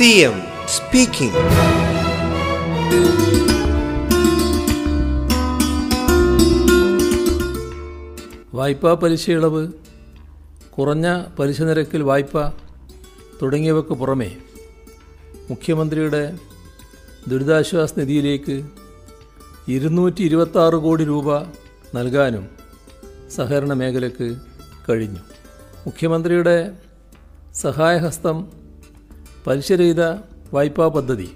CM speaking വായ്പാ പലിശ ഇളവ് കുറഞ്ഞ പലിശ നിരക്കിൽ വായ്പ തുടങ്ങിയവയ്ക്ക് പുറമെ മുഖ്യമന്ത്രിയുടെ ദുരിതാശ്വാസ നിധിയിലേക്ക് ഇരുന്നൂറ്റി ഇരുപത്താറ് കോടി രൂപ നൽകാനും സഹകരണ മേഖലയ്ക്ക് കഴിഞ്ഞു. മുഖ്യമന്ത്രിയുടെ സഹായഹസ്തം പലിശരഹിത വായ്പാ പദ്ധതി.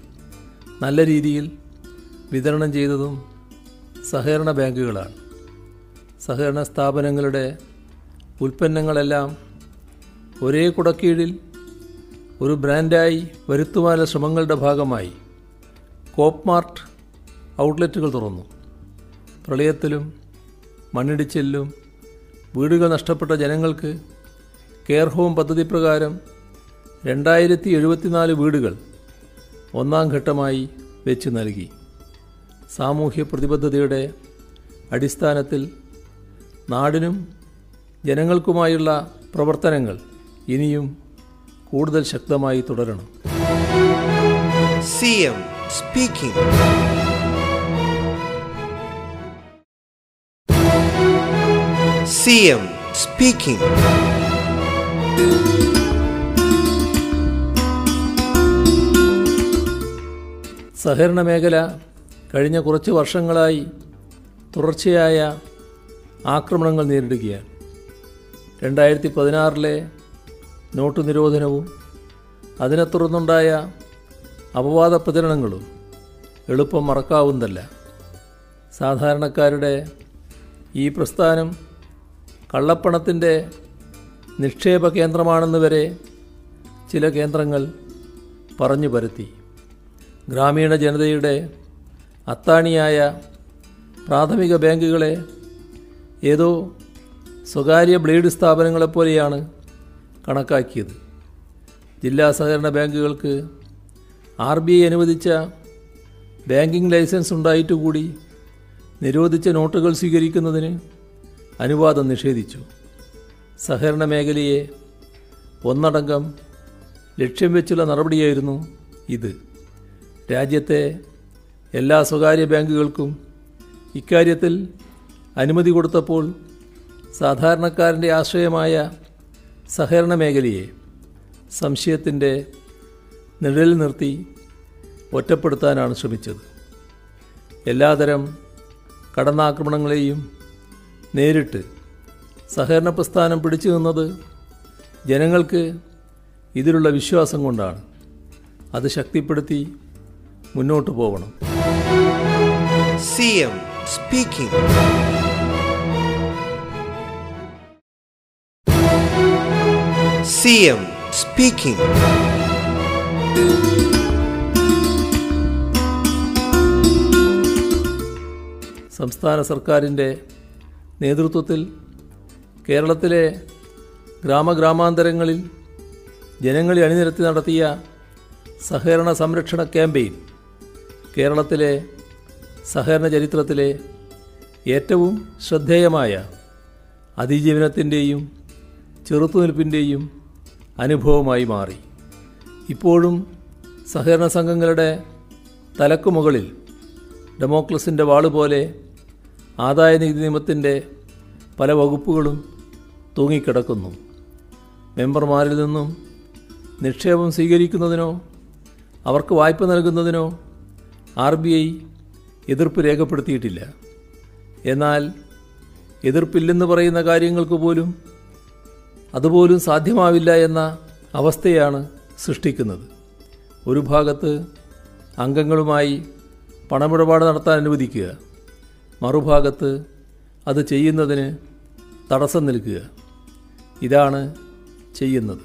നല്ല രീതിയിൽ വിതരണം ചെയ്തതും സഹകരണ ബാങ്കുകളാണ്. സഹകരണ സ്ഥാപനങ്ങളുടെ ഉൽപ്പന്നങ്ങളെല്ലാം ഒരേ കുടക്കീഴിൽ ഒരു ബ്രാൻഡായി വരുത്തുവാനുള്ള ശ്രമങ്ങളുടെ ഭാഗമായി കോപ്മാർട്ട് ഔട്ട്ലെറ്റുകൾ തുറന്നു. പ്രളയത്തിലും മണ്ണിടിച്ചിലും വീടുകൾ നഷ്ടപ്പെട്ട ജനങ്ങൾക്ക് കെയർ ഹോം പദ്ധതി പ്രകാരം രണ്ടായിരത്തി എഴുപത്തിനാല് വീടുകൾ ഒന്നാം ഘട്ടമായി വെച്ച് നൽകി. സാമൂഹ്യ പ്രതിബദ്ധതയുടെ അടിസ്ഥാനത്തിൽ നാടിനും ജനങ്ങൾക്കുമായുള്ള പ്രവർത്തനങ്ങൾ ഇനിയും കൂടുതൽ ശക്തമായി തുടരണം. CM speaking. CM speaking. സഹകരണ മേഖല കഴിഞ്ഞ കുറച്ച് വർഷങ്ങളായി തുടർച്ചയായ ആക്രമണങ്ങൾ നേരിടുകയാണ്. രണ്ടായിരത്തി പതിനാറിലെ നോട്ട് നിരോധനവും അതിനെ തുടർന്നുണ്ടായ അപവാദ പ്രചരണങ്ങളും എളുപ്പം മറക്കാവുന്നതല്ല. സാധാരണക്കാരുടെ ഈ പ്രസ്ഥാനം കള്ളപ്പണത്തിന്റെ നിക്ഷേപ കേന്ദ്രമാണെന്ന് വരെ ചില കേന്ദ്രങ്ങൾ പറഞ്ഞു പരത്തി. ഗ്രാമീണ ജനതയുടെ അത്താണിയായ പ്രാഥമിക ബാങ്കുകളെ ഏതോ സ്വകാര്യ ബ്ലേഡ് സ്ഥാപനങ്ങളെപ്പോലെയാണ് കണക്കാക്കിയത്. ജില്ലാ സഹകരണ ബാങ്കുകൾക്ക് ആർ ബി ഐ അനുവദിച്ച ബാങ്കിംഗ് ലൈസൻസ് ഉണ്ടായിട്ടുകൂടി നിരോധിച്ച നോട്ടുകൾ സ്വീകരിക്കുന്നതിന് അനുവാദം നിഷേധിച്ചു. സഹകരണ മേഖലയെ ഒന്നടങ്കം ലക്ഷ്യം വെച്ചുള്ള നടപടിയായിരുന്നു ഇത്. രാജ്യത്തെ എല്ലാ സ്വകാര്യ ബാങ്കുകൾക്കും ഇക്കാര്യത്തിൽ അനുമതി കൊടുത്തപ്പോൾ സാധാരണക്കാരന്റെ ആശ്രയമായ സഹകരണ മേഖലയെ സംശയത്തിന്റെ നിഴലിൽ നിർത്തി ഒറ്റപ്പെടുത്താനാണ് ശ്രമിച്ചത്. എല്ലാതരം കടന്നാക്രമണങ്ങളെയും നേരിട്ട് സഹകരണ പ്രസ്ഥാനം പിടിച്ചു നിന്നത് ജനങ്ങൾക്ക് ഇതിലുള്ള വിശ്വാസം കൊണ്ടാണ്. അത് ശക്തിപ്പെടുത്തി മുന്നോട്ട് പോകണം. C M speaking. C M speaking. സംസ്ഥാന സർക്കാരിന്റെ നേതൃത്വത്തിൽ കേരളത്തിലെ ഗ്രാമഗ്രാമാന്തരങ്ങളിൽ ജനങ്ങളെ അണിനിരത്തി നടത്തിയ സഹകരണ സംരക്ഷണ ക്യാമ്പയിൻ കേരളത്തിലെ സഹകരണ ചരിത്രത്തിലെ ഏറ്റവും ശ്രദ്ധേയമായ അതിജീവനത്തിന്റെയും ചെറുത്തുനിൽപ്പിന്റെയും അനുഭവമായി മാറി. ഇപ്പോഴും സഹകരണ സംഘങ്ങളുടെ തലക്കുമുകളിൽ ഡെമോക്രസിന്റെ വാൾ പോലെ ആദായ നികുതി നിയമത്തിന്റെ പല വകുപ്പുകളും തൂങ്ങിക്കിടക്കുന്നു. മെമ്പർമാരിൽ നിന്നും നിക്ഷേപം സ്വീകരിക്കുന്നതിനോ അവർക്ക് വായ്പ നൽകുന്നതിനോ ആർ ബി ഐ എതിർപ്പ് രേഖപ്പെടുത്തിയിട്ടില്ല. എന്നാൽ എതിർപ്പില്ലെന്ന് പറയുന്ന കാര്യങ്ങൾക്ക് പോലും അതുപോലും സാധ്യമാവില്ല എന്ന അവസ്ഥയാണ് സൃഷ്ടിക്കുന്നത്. ഒരു ഭാഗത്ത് അംഗങ്ങളുമായി പണമിടപാട് നടത്താൻ അനുവദിക്കുക. മറുഭാഗത്ത് അത് ചെയ്യുന്നതിന് തടസ്സം നിൽക്കുക. ഇതാണ് ചെയ്യുന്നത്.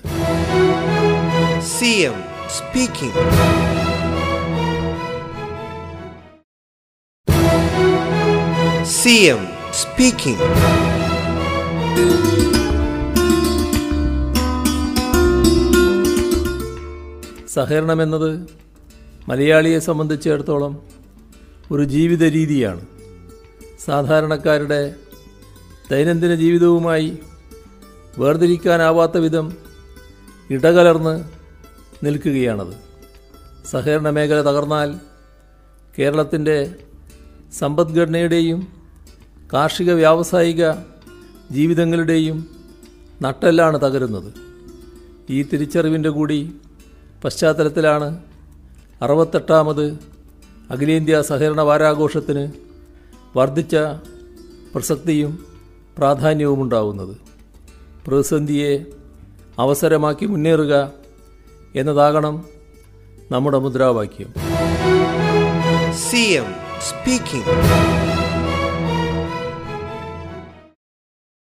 CM speaking. Speaking speaking. സഹകരണമെന്നത് മലയാളിയെ സംബന്ധിച്ചിടത്തോളം ഒരു ജീവിത രീതിയാണ് സാധാരണക്കാരുടെ ദൈനംദിന ജീവിതവുമായി വേർതിരിക്കാനാവാത്ത വിധം ഇടകലർന്ന് നിൽക്കുകയാണത് സഹകരണ മേഖല തകർന്നാൽ കേരളത്തിന്റെ സമ്പദ്ഘടനയുടെയും കാർഷിക വ്യാവസായിക ജീവിതങ്ങളുടെയും നട്ടെല്ലാണ് തകരുന്നത്. ഈ തിരിച്ചറിവിന്റെ കൂടി പശ്ചാത്തലത്തിലാണ് അറുപത്തെട്ടാമത് അഖിലേന്ത്യാ സഹകരണ വാരാഘോഷത്തിന് വർദ്ധിച്ച പ്രസക്തിയും പ്രാധാന്യവും ഉണ്ടാവുന്നത് പ്രതിസന്ധിയെ അവസരമാക്കി മുന്നേറുക എന്നതാകണം നമ്മുടെ മുദ്രാവാക്യം. C M speaking.